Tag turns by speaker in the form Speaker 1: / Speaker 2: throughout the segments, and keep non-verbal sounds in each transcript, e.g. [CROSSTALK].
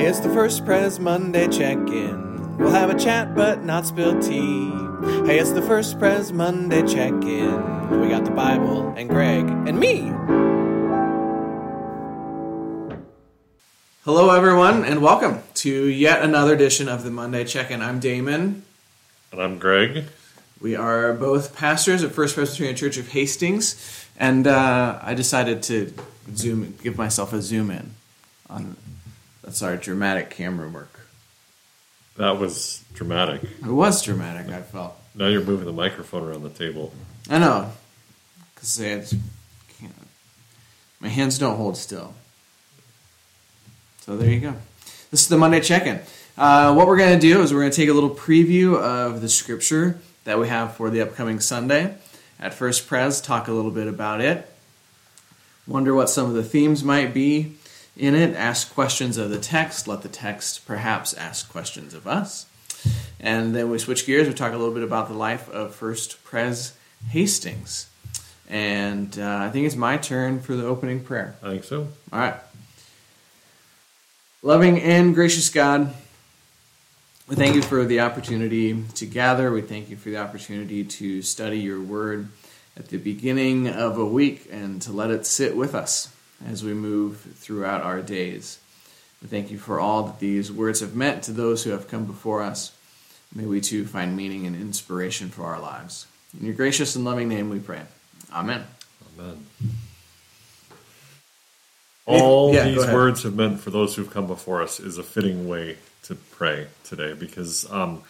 Speaker 1: Hey, it's the first Pres Monday check in. We'll have a chat but not spill tea. Hey, it's the first Pres Monday check in. We got the Bible and Greg and me. Hello, everyone, and welcome to yet another edition of the Monday check in. I'm Damon.
Speaker 2: And I'm Greg.
Speaker 1: We are both pastors at First Presbyterian Church of Hastings, and uh, I decided to zoom, give myself a zoom in on that's our dramatic camera work.
Speaker 2: That was dramatic.
Speaker 1: It was dramatic. I felt.
Speaker 2: Now you're moving the microphone around the table.
Speaker 1: I know, because I can't. My hands don't hold still. So there you go. This is the Monday check-in. Uh, what we're going to do is we're going to take a little preview of the scripture that we have for the upcoming Sunday at First Pres. Talk a little bit about it. Wonder what some of the themes might be in it. Ask questions of the text. Let the text perhaps ask questions of us. And then we switch gears. We talk a little bit about the life of First Pres Hastings. And uh, I think it's my turn for the opening prayer.
Speaker 2: I think so.
Speaker 1: All right. Loving and gracious God, we thank you for the opportunity to gather. We thank you for the opportunity to study your word at the beginning of a week and to let it sit with us as we move throughout our days. We thank you for all that these words have meant to those who have come before us. May we too find meaning and inspiration for our lives. In your gracious and loving name we pray. Amen.
Speaker 2: Amen. All
Speaker 1: Yeah,
Speaker 2: these words have meant for those who've come before us is a fitting way to pray today because um,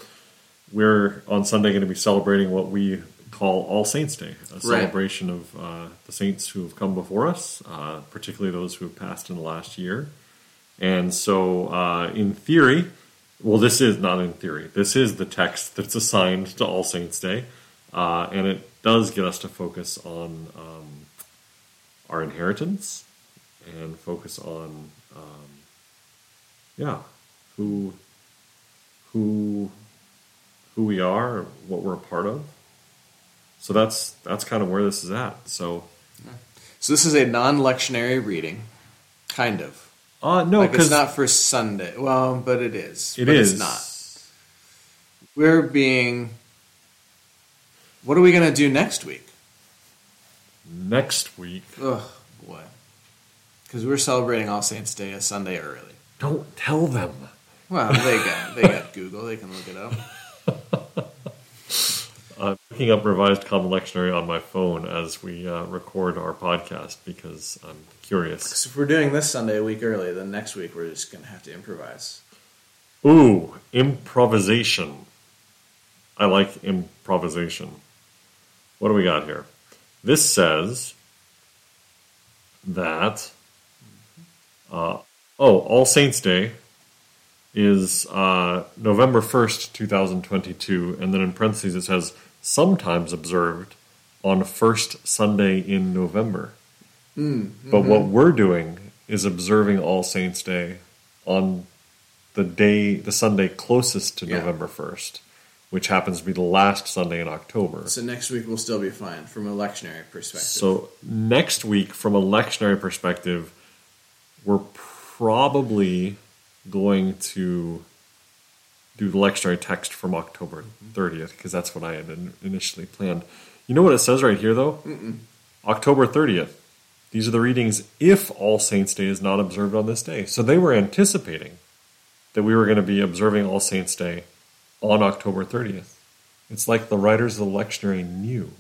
Speaker 2: we're on Sunday going to be celebrating what we call All Saints Day, a celebration of uh, the saints who have come before us, uh, particularly those who have passed in the last year. And so, uh, in theory, well, this is not in theory. This is the text that's assigned to All Saints Day, uh, and it does get us to focus on um, our inheritance and focus on, um, yeah, who, who, who we are, what we're a part of. So that's that's kind of where this is at. So,
Speaker 1: So this is a non-lectionary reading, kind of.
Speaker 2: uh, no,
Speaker 1: like it's not for Sunday. Well, but it is.
Speaker 2: it
Speaker 1: but
Speaker 2: is
Speaker 1: It's not. We're being. What are we going to do next week?
Speaker 2: next week.
Speaker 1: Oh boy, because we're celebrating All Saints Day a Sunday early.
Speaker 2: Don't tell them.
Speaker 1: Well, they got they got Google. They can look it up. [LAUGHS]
Speaker 2: I'm looking up revised common lectionary on my phone as we uh, record our podcast because I'm curious.
Speaker 1: So if we're doing this Sunday a week early, then next week we're just going to have to improvise.
Speaker 2: Ooh, improvisation. I like improvisation. What do we got here? This says that uh, oh, All Saints Day is uh, November first, two thousand twenty-two, and then in parentheses it says sometimes observed on first Sunday in November. Mm, but what mm-hmm. we're doing is observing All Saints Day on the day, the Sunday closest to
Speaker 1: Yeah.
Speaker 2: November 1st, which happens to be the last Sunday in October.
Speaker 1: So next week will still be fine from a lectionary perspective.
Speaker 2: So next week, from a lectionary perspective, we're probably going to do the lectionary text from October mm-hmm. 30th because that's what I had initially planned. You know what it says right here, though? October 30th. These are the readings if All Saints' Day is not observed on this day. So they were anticipating that we were going to be observing All Saints' Day on October 30th. It's like the writers of the lectionary knew.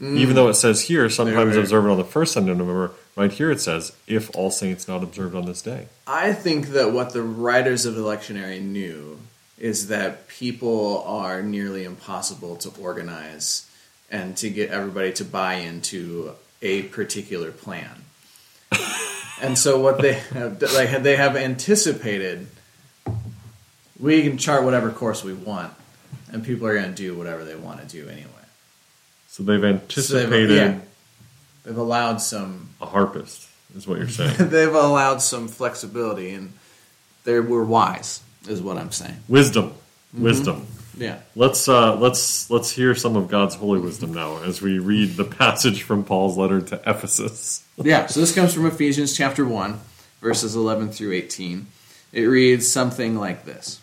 Speaker 2: Mm. Even though it says here, sometimes
Speaker 1: They're-
Speaker 2: observe it on the first Sunday of November, right here it says, if All Saints not observed on this day.
Speaker 1: I think that what the writers of the lectionary knew is that people are nearly impossible to organize and to get everybody to buy into a particular plan. [LAUGHS] and so what they have like they have anticipated we can chart whatever course we want and people are going to do whatever they want to do anyway.
Speaker 2: So they've
Speaker 1: So they've-
Speaker 2: anticipated
Speaker 1: yeah. They've allowed some
Speaker 2: a harpist, is what you're saying. [LAUGHS]
Speaker 1: they've allowed some flexibility and they were wise is what I'm saying.
Speaker 2: wisdom. Wisdom.
Speaker 1: Yeah.
Speaker 2: Let's uh, let's let's hear some of God's holy wisdom now as we read the passage from Paul's letter to Ephesus. [LAUGHS]
Speaker 1: Yeah, so this comes from Ephesians chapter 1, verses 11 through 18. It reads something like this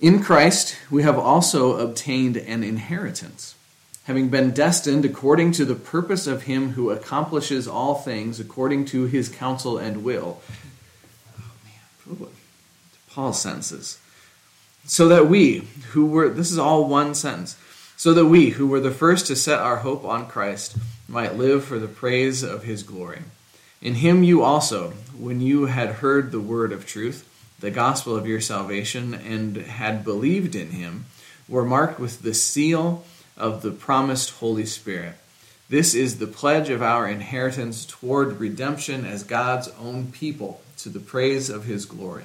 Speaker 1: In Christ we have also obtained an inheritance, having been destined according to the purpose of Him who accomplishes all things according to His counsel and will. Oh man, Paul senses. So that we, who were, this is all one sentence, so that we, who were the first to set our hope on Christ, might live for the praise of his glory. In him you also, when you had heard the word of truth, the gospel of your salvation, and had believed in him, were marked with the seal of the promised Holy Spirit. This is the pledge of our inheritance toward redemption as God's own people, to the praise of his glory.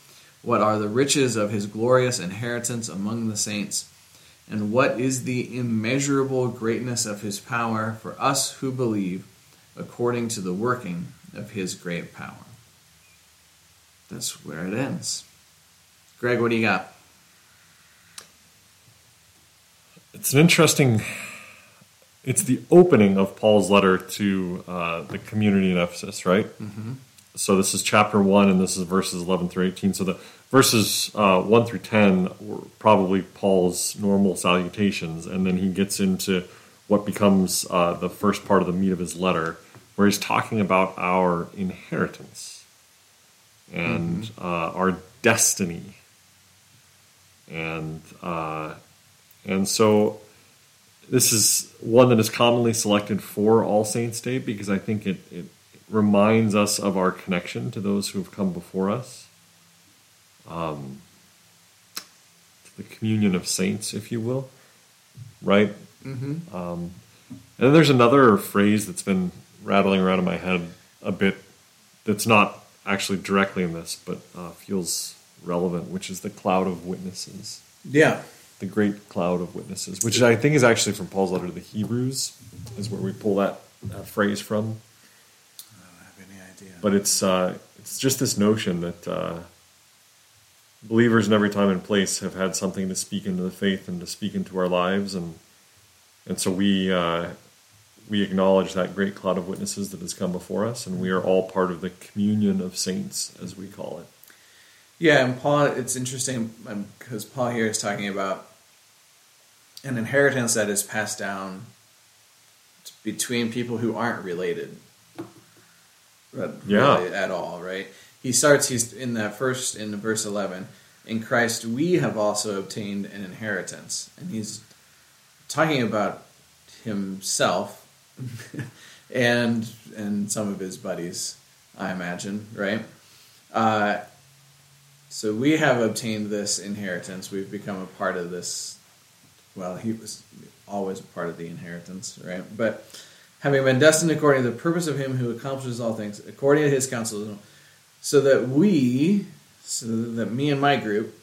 Speaker 1: what are the riches of his glorious inheritance among the saints and what is the immeasurable greatness of his power for us who believe, according to the working of his great power. That's where it ends. Greg, what do you got?
Speaker 2: It's an interesting. It's the opening of Paul's letter to uh, the community in Ephesus, right? Mm-hmm. So this is chapter one, and this is verses eleven through eighteen. So the verses uh, 1 through 10 were probably Paul's normal salutations, and then he gets into what becomes uh, the first part of the meat of his letter, where he's talking about our inheritance and mm-hmm. uh, our destiny. And uh, and so this is one that is commonly selected for All Saints Day because I think it, it reminds us of our connection to those who have come before us um, the communion of saints, if you will, right? Mm-hmm. Um, and then there's another phrase that's been rattling around in my head a bit that's not actually directly in this, but uh, feels relevant, which is the cloud of witnesses.
Speaker 1: Yeah.
Speaker 2: The great cloud of witnesses, which I think is actually from Paul's letter to the Hebrews, is where we pull that, that phrase from.
Speaker 1: I don't have any idea.
Speaker 2: But it's uh, it's just this notion that uh, believers in every time and place have had something to speak into the faith and to speak into our lives, and and so we uh, we acknowledge that great cloud of witnesses that has come before us, and we are all part of the communion of saints, as we call it.
Speaker 1: Yeah, and Paul, it's interesting because um, Paul here is talking about an inheritance that is passed down between people who aren't related.
Speaker 2: Yeah.
Speaker 1: at all, right? he starts he's in that first in verse 11 in christ we have also obtained an inheritance. And he's talking about himself [LAUGHS] and and some of his buddies i imagine right? Uh, so we have obtained this inheritance. We've become a part of this. Well he was always a part of the inheritance right? But having been destined according to the purpose of him who accomplishes all things according to his counsel so that we, so that me and my group,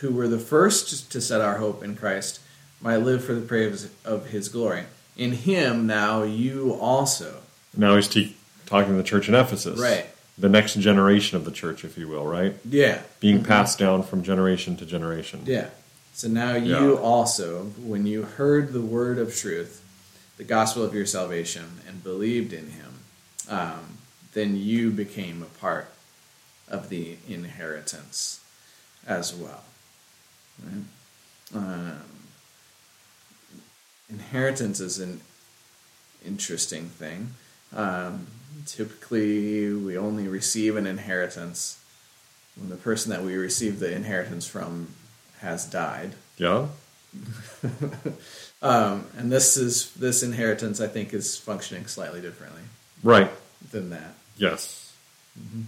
Speaker 1: who were the first to set our hope in Christ, might live for the praise of his glory. In him now you also.
Speaker 2: Now he's te- talking to the church in Ephesus.
Speaker 1: Right.
Speaker 2: The next generation of the church, if you will, right?
Speaker 1: Yeah.
Speaker 2: Being mm-hmm. passed down from generation to generation.
Speaker 1: Yeah. So now you yeah. also, when you heard the word of truth, the gospel of your salvation, and believed in him, um, then you became a part of the inheritance as well. Right? Um, inheritance is an interesting thing. Um, typically, we only receive an inheritance when the person that we receive the inheritance from has died.
Speaker 2: Yeah. [LAUGHS]
Speaker 1: um, and this is this inheritance, I think, is functioning slightly differently.
Speaker 2: Right.
Speaker 1: Than that.
Speaker 2: Yes. Mm-hmm.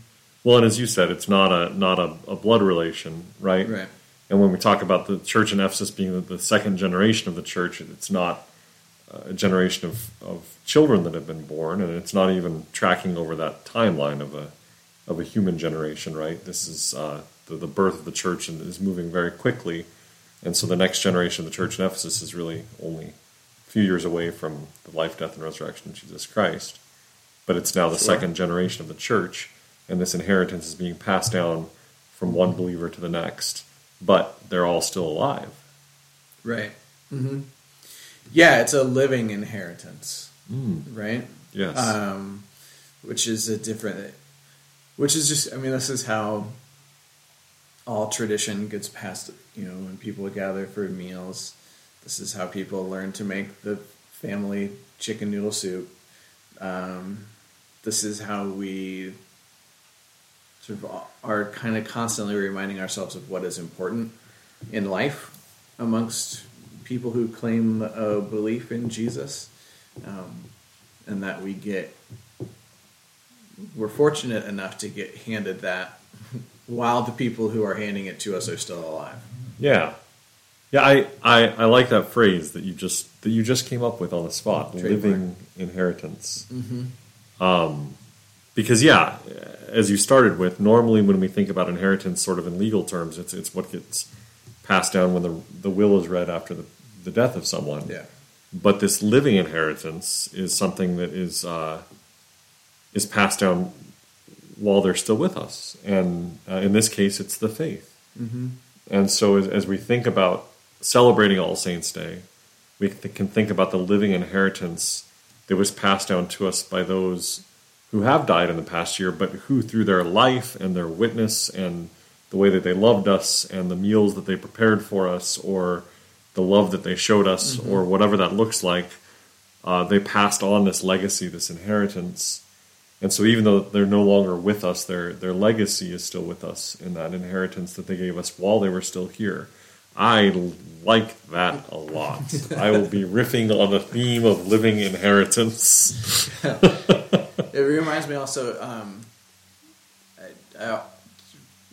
Speaker 2: Well, and as you said, it's not a not a, a blood relation, right?
Speaker 1: Right.
Speaker 2: And when we talk about the church in Ephesus being the, the second generation of the church, it's not a generation of, of children that have been born, and it's not even tracking over that timeline of a of a human generation, right? This is uh, the, the birth of the church and is moving very quickly. And so the next generation of the church in Ephesus is really only a few years away from the life, death, and resurrection of Jesus Christ. But it's now the
Speaker 1: Sure.
Speaker 2: second generation of the church, and this inheritance is being passed down from one believer to the next. But they're all still alive.
Speaker 1: Right. hmm Yeah, it's a living inheritance, right?
Speaker 2: Yes.
Speaker 1: Um, which is a different, which is just, I mean, this is how all tradition gets passed, you know, when people gather for meals. This is how people learn to make the family chicken noodle soup. Um, this is how we sort of are kind of constantly reminding ourselves of what is important in life amongst people who claim a belief in Jesus, um, and that we get we're fortunate enough to get handed that while the people who are handing it to us are still alive.
Speaker 2: Yeah, yeah. I, I, I like that phrase that you just that you just came up with on the spot.
Speaker 1: Trademark.
Speaker 2: Living inheritance. Um, because yeah, as you started with, normally when we think about inheritance, sort of in legal terms, it's it's what gets passed down when the the will is read after the the death of someone.
Speaker 1: Yeah.
Speaker 2: But this living inheritance is something that is uh, is passed down while they're still with us, and uh, in this case, it's the faith. And so, as, as we think about celebrating All Saints' Day, we th- can think about the living inheritance that was passed down to us by those who have died in the past year, but who, through their life and their witness and the way that they loved us and the meals that they prepared for us, or the love that they showed us, or whatever that looks like, uh, they passed on this legacy, this inheritance. And so, even though they're no longer with us, their their legacy is still with us in that inheritance that they gave us while they were still here. I like that a lot. [LAUGHS] I will be riffing on the theme of living inheritance. [LAUGHS]
Speaker 1: It reminds me also. Um, I, I,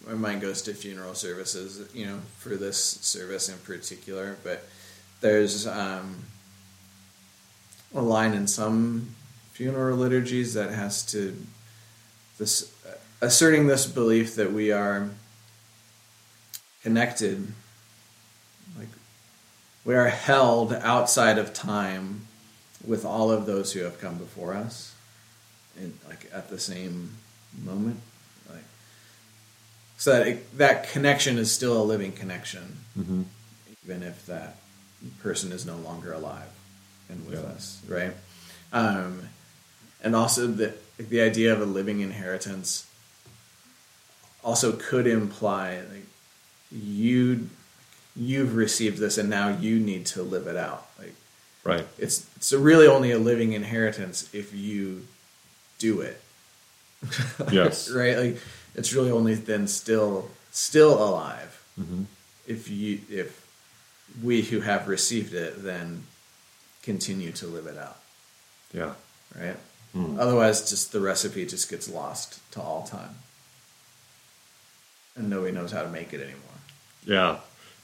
Speaker 1: my mind goes to funeral services, you know, for this service in particular. But there's um, a line in some funeral liturgies that has to this asserting this belief that we are connected, like we are held outside of time with all of those who have come before us in like at the same moment like so that it, that connection is still a living connection
Speaker 2: Mm-hmm.
Speaker 1: even if that person is no longer alive and with
Speaker 2: Yeah.
Speaker 1: us right um, and also the the idea of a living inheritance also could imply like you you've received this and now you need to live it out like
Speaker 2: Right.
Speaker 1: it's it's really only a living inheritance if you do it [LAUGHS]
Speaker 2: Yes. [LAUGHS]
Speaker 1: right like it's really only then still still alive
Speaker 2: Mm-hmm.
Speaker 1: if you if we who have received it then continue to live it out
Speaker 2: Yeah.
Speaker 1: right
Speaker 2: Hmm.
Speaker 1: otherwise just the recipe just gets lost to all time and nobody knows how to make it anymore
Speaker 2: Yeah.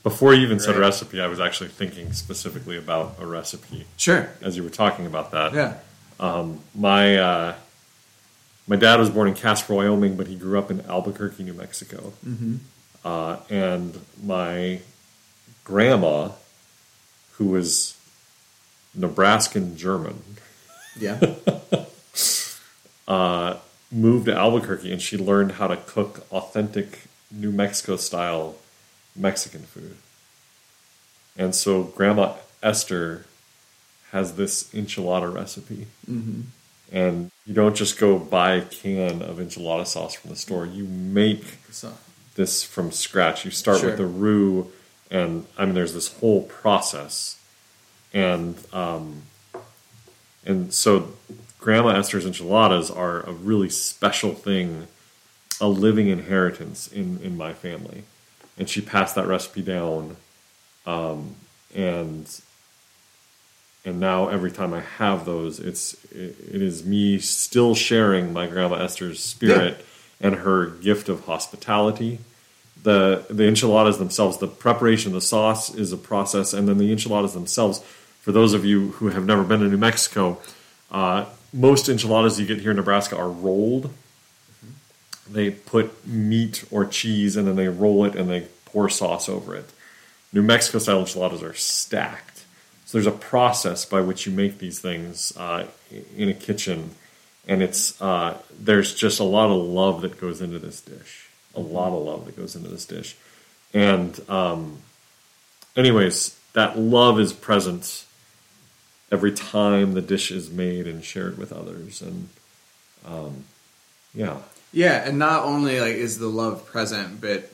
Speaker 2: Before you even said
Speaker 1: Right.
Speaker 2: recipe, I was actually thinking specifically about a recipe
Speaker 1: sure
Speaker 2: as you were talking about that.
Speaker 1: yeah
Speaker 2: My uh, my dad was born in Casper, Wyoming, but he grew up in Albuquerque, New Mexico.
Speaker 1: mm-hmm.
Speaker 2: Uh, and my grandma, who was Nebraskan German,
Speaker 1: yeah [LAUGHS]
Speaker 2: uh, moved to Albuquerque and she learned how to cook authentic New Mexico style Mexican food. And so Grandma Esther has this enchilada recipe.
Speaker 1: mm-hmm.
Speaker 2: And you don't just go buy a can of enchilada sauce from the store. You make this from scratch. You start
Speaker 1: Sure.
Speaker 2: with the roux, and I mean, there's this whole process, and um, and so Grandma Esther's enchiladas are a really special thing, a living inheritance in in my family, and she passed that recipe down, um, and and now every time I have those, it's it, it is me still sharing my Grandma Esther's spirit and her gift of hospitality. The the enchiladas themselves, the preparation of the sauce is a process, and then the enchiladas themselves. For those of you who have never been to New Mexico, uh, most enchiladas you get here in Nebraska are rolled, they put meat or cheese and then they roll it and they pour sauce over it. New Mexico style enchiladas are stacked. So there's a process by which you make these things uh, in a kitchen, and it's uh, there's just a lot of love that goes into this dish. A lot of love that goes into this dish, and um, anyways, that love is present every time the dish is made and shared with others, and um, yeah,
Speaker 1: yeah, and not only like is the love present, but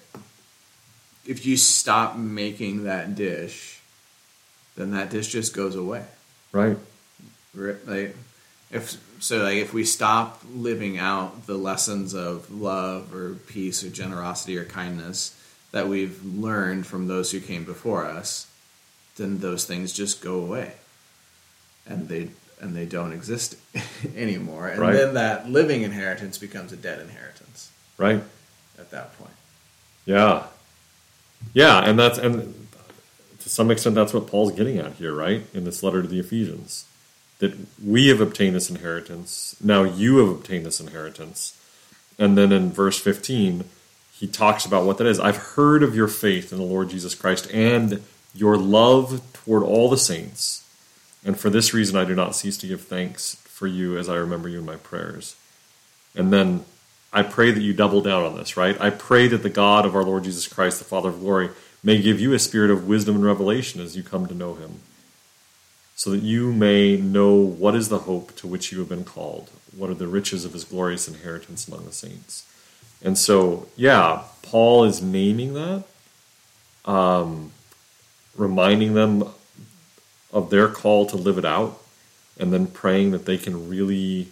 Speaker 1: if you stop making that dish, then that dish just goes away.
Speaker 2: Right.
Speaker 1: Like if so like if we stop living out the lessons of love or peace or generosity or kindness that we've learned from those who came before us, then those things just go away. And they and they don't exist [LAUGHS] anymore. And
Speaker 2: Right.
Speaker 1: then that living inheritance becomes a dead inheritance
Speaker 2: Right.
Speaker 1: at that point.
Speaker 2: Yeah. Yeah, and that's and to some extent that's what Paul's getting at here, right? In this letter to the Ephesians. That we have obtained this inheritance. Now you have obtained this inheritance. And then in verse 15, he talks about what that is. I've heard of your faith in the Lord Jesus Christ and your love toward all the saints. And for this reason I do not cease to give thanks for you as I remember you in my prayers. And then I pray that you double down on this, right? I pray that the God of our Lord Jesus Christ, the Father of glory, may give you a spirit of wisdom and revelation as you come to know him, so that you may know what is the hope to which you have been called, what are the riches of his glorious inheritance among the saints. And so, yeah, Paul is naming that, um, reminding them of their call to live it out, and then praying that they can really,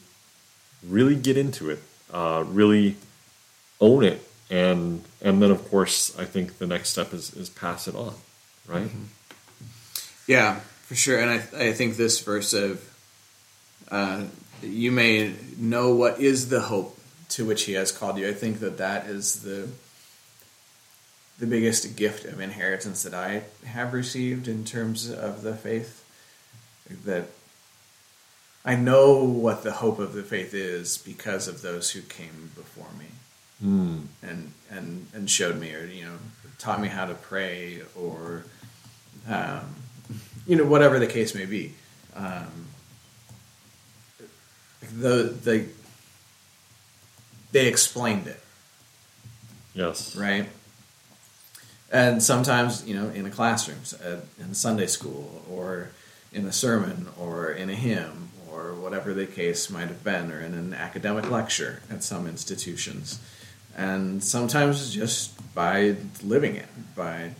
Speaker 2: really get into it, uh, really own it, and and then of course I think the next step is is pass it on, right?
Speaker 1: Yeah, for sure. And I, I think this verse of uh, you may know what is the hope to which he has called you. I think that that is the the biggest gift of inheritance that I have received in terms of the faith. That I know what the hope of the faith is because of those who came before me
Speaker 2: Hmm.
Speaker 1: and and and showed me or you know taught me how to pray or um, you know whatever the case may be um, the the they explained it
Speaker 2: Yes,
Speaker 1: right and sometimes you know in a classroom uh, in Sunday school or in a sermon or in a hymn or whatever the case might have been or in an academic lecture at some institutions. And sometimes just by living it by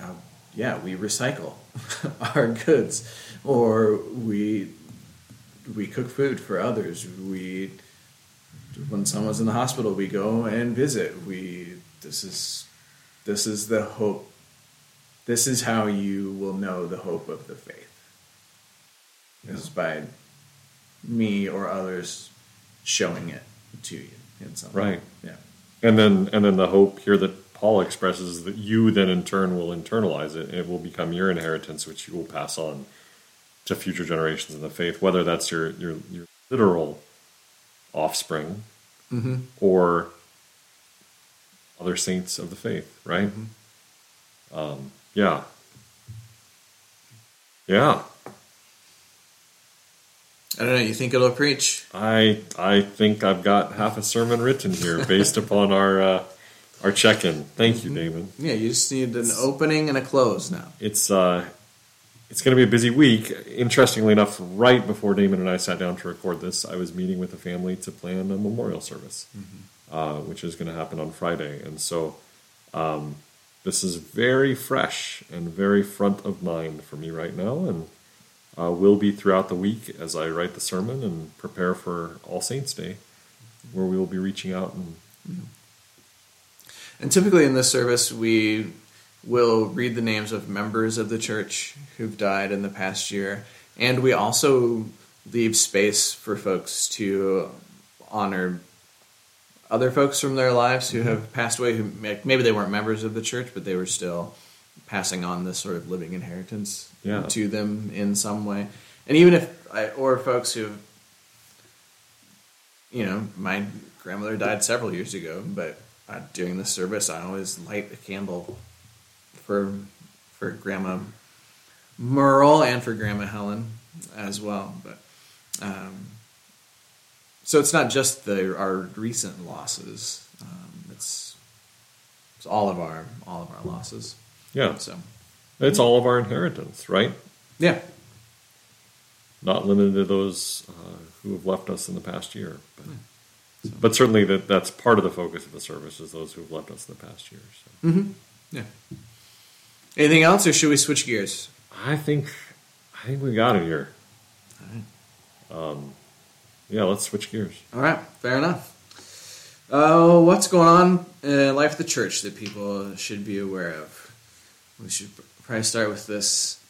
Speaker 1: uh, yeah we recycle [LAUGHS] our goods or we we cook food for others. We when someone's in the hospital we go and visit. We this is this is the hope this is how you will know the hope of the faith This is by me or others showing it to you in some way.
Speaker 2: Right.
Speaker 1: yeah
Speaker 2: and then and then the hope here that Paul expresses is that you then in turn will internalize it, and it will become your inheritance, which you will pass on to future generations in the faith, whether that's your your, your literal offspring
Speaker 1: mm-hmm.
Speaker 2: or other saints of the faith, right? Um, yeah, yeah.
Speaker 1: I don't know. You think it'll preach?
Speaker 2: I I think I've got half a sermon written here based [LAUGHS] upon our uh, our check-in. Thank you, Damon.
Speaker 1: Yeah, you just need an opening and a close now.
Speaker 2: It's uh, it's going to be a busy week. Interestingly enough, right before Damon and I sat down to record this, I was meeting with a family to plan a memorial service, uh, which is going to happen on Friday, and so um, this is very fresh and very front of mind for me right now, and uh, will be throughout the week as I write the sermon and prepare for All Saints Day, where we will be reaching out and
Speaker 1: And typically in this service, we will read the names of members of the church who've died in the past year, and we also leave space for folks to honor other folks from their lives who have passed away. Who maybe they weren't members of the church, but they were still passing on this sort of living inheritance
Speaker 2: Yeah.
Speaker 1: to them in some way. And even if, I, or folks who you know, my grandmother died several years ago, but uh, during the service, I always light a candle for for Grandma Merle and for Grandma Helen as well. But um, so it's not just the our recent losses; um, it's it's all of our all of our losses.
Speaker 2: Yeah.
Speaker 1: So
Speaker 2: It's all of our inheritance, right?
Speaker 1: yeah,
Speaker 2: Not limited to those uh, who have left us in the past year. But, but certainly that, that's part of the focus of the service is those who have left us in the past year. So.
Speaker 1: yeah. Anything else, or should we switch gears?
Speaker 2: I think I think we got it here. Um, yeah, let's switch gears.
Speaker 1: All right, fair enough. Uh, what's going on in life of the church that people should be aware of? We should probably start with this.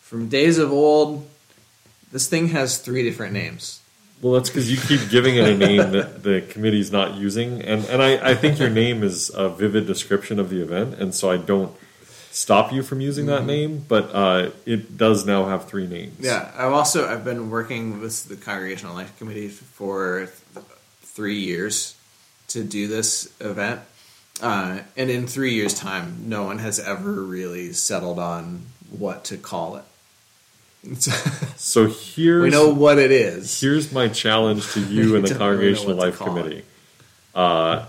Speaker 1: From days of old, this thing has three different names.
Speaker 2: Well, that's because you keep giving it a name that the committee's not using, and and I, I think your name is a vivid description of the event, and so I don't stop you from using that name, but uh, it does now have three names.
Speaker 1: Yeah, I've also I've been working with the Congregational Life Committee for th- three years to do this event, uh, and in three years' time, no one has ever really settled on what to call it. [LAUGHS]
Speaker 2: So here's
Speaker 1: we know what it is.
Speaker 2: here's my challenge to you [LAUGHS] and the Congregational Life. Committee. Uh,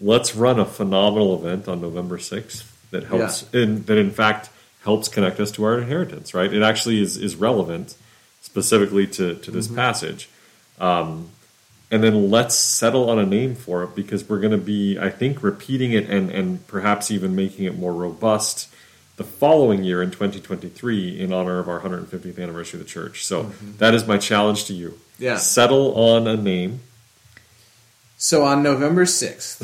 Speaker 2: let's run a phenomenal event on November sixth that helps, in, that in fact helps connect us to our inheritance. Right? It actually is is relevant specifically to to this
Speaker 1: Mm-hmm.
Speaker 2: passage. Um, and then let's settle on a name for it because we're going to be, I think, repeating it and and perhaps even making it more robust the following year in 2023 in honor of our 150th anniversary of the church. So that is my challenge to you.
Speaker 1: Mm-hmm. Yeah.
Speaker 2: Settle on a name.
Speaker 1: So on November 6th,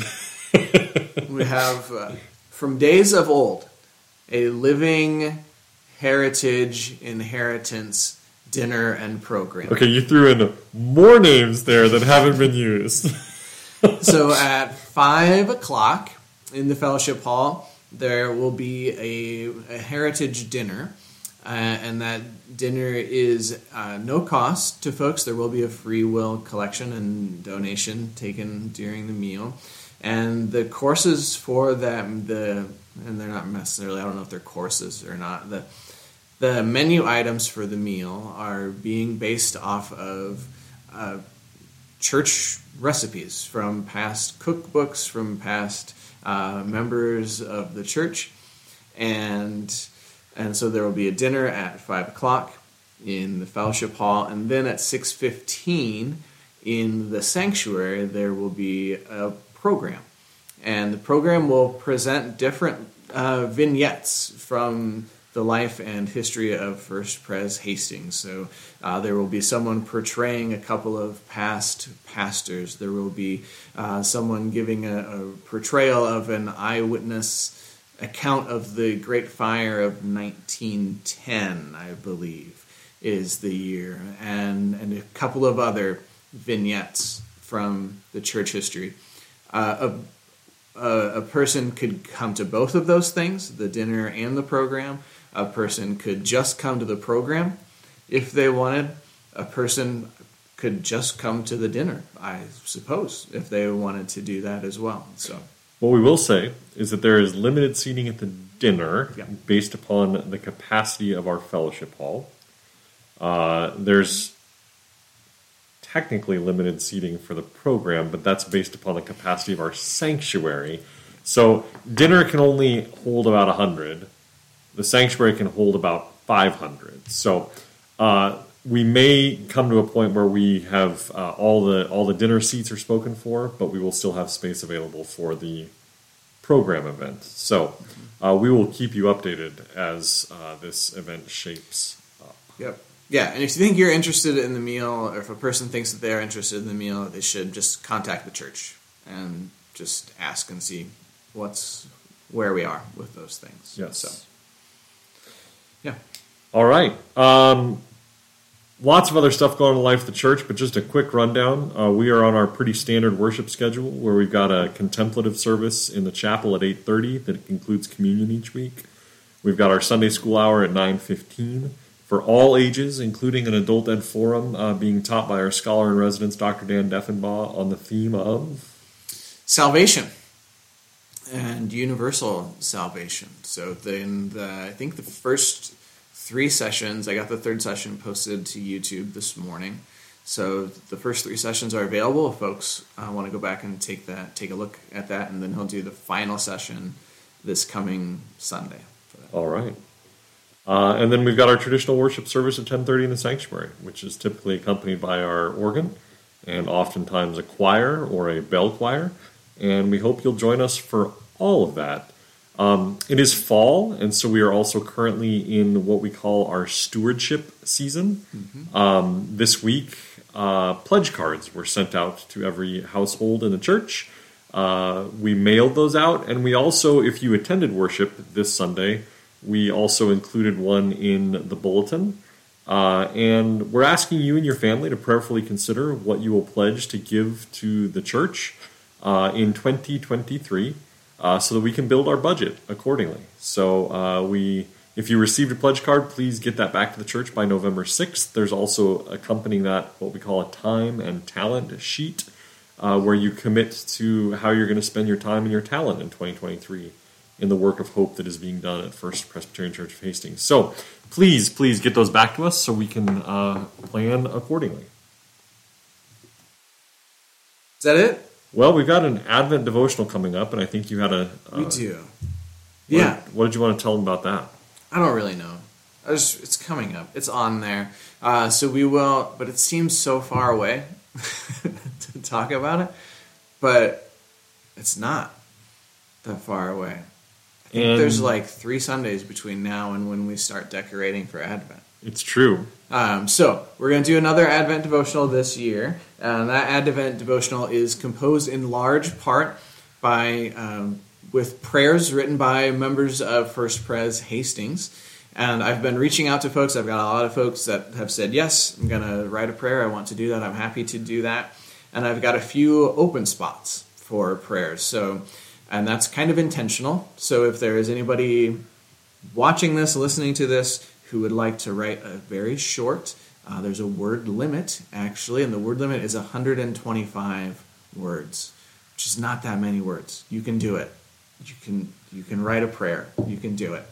Speaker 1: [LAUGHS] we have uh, From Days of Old, a living heritage inheritance dinner and program.
Speaker 2: Okay, you threw in more names there that haven't been used. [LAUGHS]
Speaker 1: so at 5 o'clock in the fellowship hall, there will be a, a heritage dinner. Uh, and that dinner is uh, no cost to folks. There will be a free will collection and donation taken during the meal, and the courses for them the and they're not necessarily I don't know if they're courses or not. The the menu items for the meal are being based off of uh, church recipes from past cookbooks from past uh, members of the church. And and so there will be a dinner at five o'clock in the fellowship hall, and then at six fifteen in the sanctuary there will be a program, and the program will present different uh, vignettes from the life and history of First Pres Hastings. So uh, there will be someone portraying a couple of past pastors. There will be uh, someone giving a, a portrayal of an eyewitness account of the Great Fire of 1910, I believe, is the year, and and a couple of other vignettes from the church history. Uh, a, a, a person could come to both of those things, the dinner and the program. A person could just come to the program if they wanted. A person could just come to the dinner, I suppose, if they wanted to do that as well. So.
Speaker 2: What we will say is that there is limited seating at the dinner
Speaker 1: Yeah.
Speaker 2: based upon the capacity of our fellowship hall. Uh, there's technically limited seating for the program, but that's based upon the capacity of our sanctuary. So dinner can only hold about 100. The sanctuary can hold about 500. So uh, we may come to a point where we have uh, all the all the dinner seats are spoken for, but we will still have space available for the program event. So uh, we will keep you updated as uh, this event shapes up.
Speaker 1: Yep. Yeah, and if you think you're interested in the meal, or if a person thinks that they're interested in the meal, they should just contact the church and just ask and see what's where we are with those things.
Speaker 2: Yes.
Speaker 1: So, yeah.
Speaker 2: All right. Um, lots of other stuff going on in the life of the church, but just a quick rundown. Uh, we are on our pretty standard worship schedule, where we've got a contemplative service in the chapel at eight thirty that includes communion each week. We've got our Sunday school hour at nine fifteen, for all ages, including an adult ed forum uh, being taught by our scholar in residence, Dr. Dan Deffenbaugh, on the theme of
Speaker 1: salvation and universal salvation. So then the, I think the first three sessions, I got the third session posted to YouTube this morning. So the first three sessions are available if folks uh, want to go back and take that, take a look at that, and then he'll do the final session this coming Sunday.
Speaker 2: All right. Uh, and then we've got our traditional worship service at 10:30 in the sanctuary, which is typically accompanied by our organ and oftentimes a choir or a bell choir. And we hope you'll join us for all of that. Um, it is fall, and so we are also currently in what we call our stewardship season. Mm-hmm. Um, this week, uh, pledge cards were sent out to every household in the church. Uh, we mailed those out, and we also, if you attended worship this Sunday, we also included one in the bulletin. Uh, and we're asking you and your family to prayerfully consider what you will pledge to give to the church uh, in 2023 uh, so that we can build our budget accordingly. So uh, we, if you received a pledge card, please get that back to the church by November 6th. There's also accompanying that what we call a time and talent sheet, uh, where you commit to how you're going to spend your time and your talent in 2023 in the work of hope that is being done at First Presbyterian Church of Hastings. So please, please get those back to us so we can uh, plan accordingly.
Speaker 1: Is that it?
Speaker 2: Well, we've got an Advent devotional coming up, and I think you had a.
Speaker 1: Uh, we do.
Speaker 2: What,
Speaker 1: yeah.
Speaker 2: What did you want to tell them about that?
Speaker 1: I don't really know. Just, it's coming up. It's on there. Uh, so we will, but it seems so far away [LAUGHS] to talk about it. But it's not that far away. I think and there's like three Sundays between now and when we start decorating for Advent.
Speaker 2: It's true.
Speaker 1: Um, so we're going to do another Advent devotional this year. And that Advent devotional is composed in large part by um, with prayers written by members of First Pres Hastings. And I've been reaching out to folks. I've got a lot of folks that have said, Yes, I'm going to write a prayer. I want to do that. I'm happy to do that. And I've got a few open spots for prayers. So, and that's kind of intentional. So if there is anybody watching this, listening to this, who would like to write a very short, uh, there's a word limit actually, and the word limit is 125 words, which is not that many words. You can do it. You can you can write a prayer. You can do it.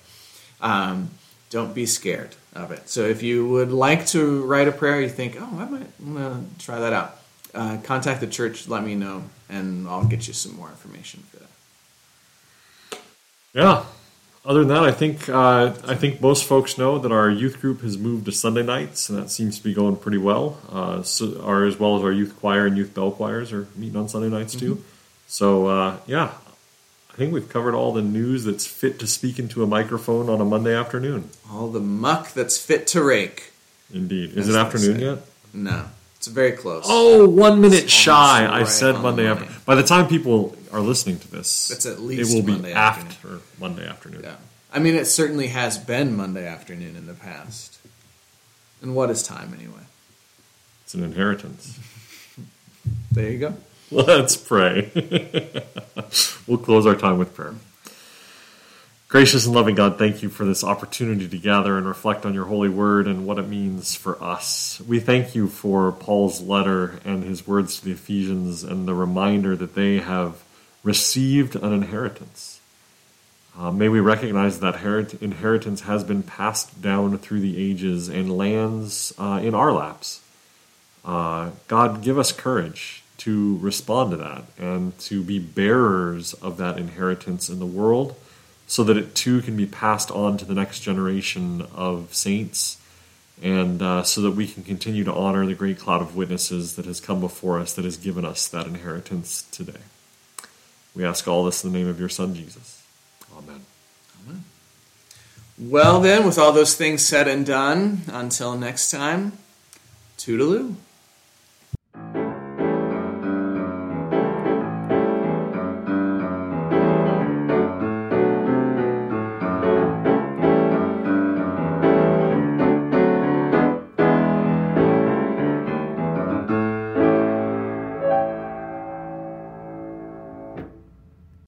Speaker 1: Um, don't be scared of it. So if you would like to write a prayer, you think, oh, I might want to try that out. Uh, contact the church. Let me know, and I'll get you some more information for that.
Speaker 2: Yeah, other than that, I think uh, I think most folks know that our youth group has moved to Sunday nights, and that seems to be going pretty well. Uh, so, our, as well as our youth choir and youth bell choirs are meeting on Sunday nights too. Mm-hmm. So uh, yeah, I think we've covered all the news that's fit to speak into a microphone on a Monday afternoon.
Speaker 1: All the muck that's fit to rake.
Speaker 2: Indeed, is it afternoon yet?
Speaker 1: No, it's very close.
Speaker 2: Oh, one minute it's shy. Right I said Monday afternoon. By the time people are listening to this,
Speaker 1: it's at least
Speaker 2: it will
Speaker 1: Monday
Speaker 2: be afternoon. after Monday afternoon.
Speaker 1: Yeah, I mean, it certainly has been Monday afternoon in the past. And what is time anyway?
Speaker 2: It's an inheritance. [LAUGHS]
Speaker 1: there you go.
Speaker 2: Let's pray. [LAUGHS] we'll close our time with prayer. Gracious and loving God, thank you for this opportunity to gather and reflect on your holy word and what it means for us. We thank you for Paul's letter and his words to the Ephesians and the reminder that they have received an inheritance. Uh, may we recognize that inheritance has been passed down through the ages and lands uh, in our laps. Uh, God, give us courage to respond to that and to be bearers of that inheritance in the world so that it too can be passed on to the next generation of saints, and uh, so that we can continue to honor the great cloud of witnesses that has come before us, that has given us that inheritance today. We ask all this in the name of your Son, Jesus. Amen. Amen.
Speaker 1: Well, then, with all those things said and done, until next time, toodaloo.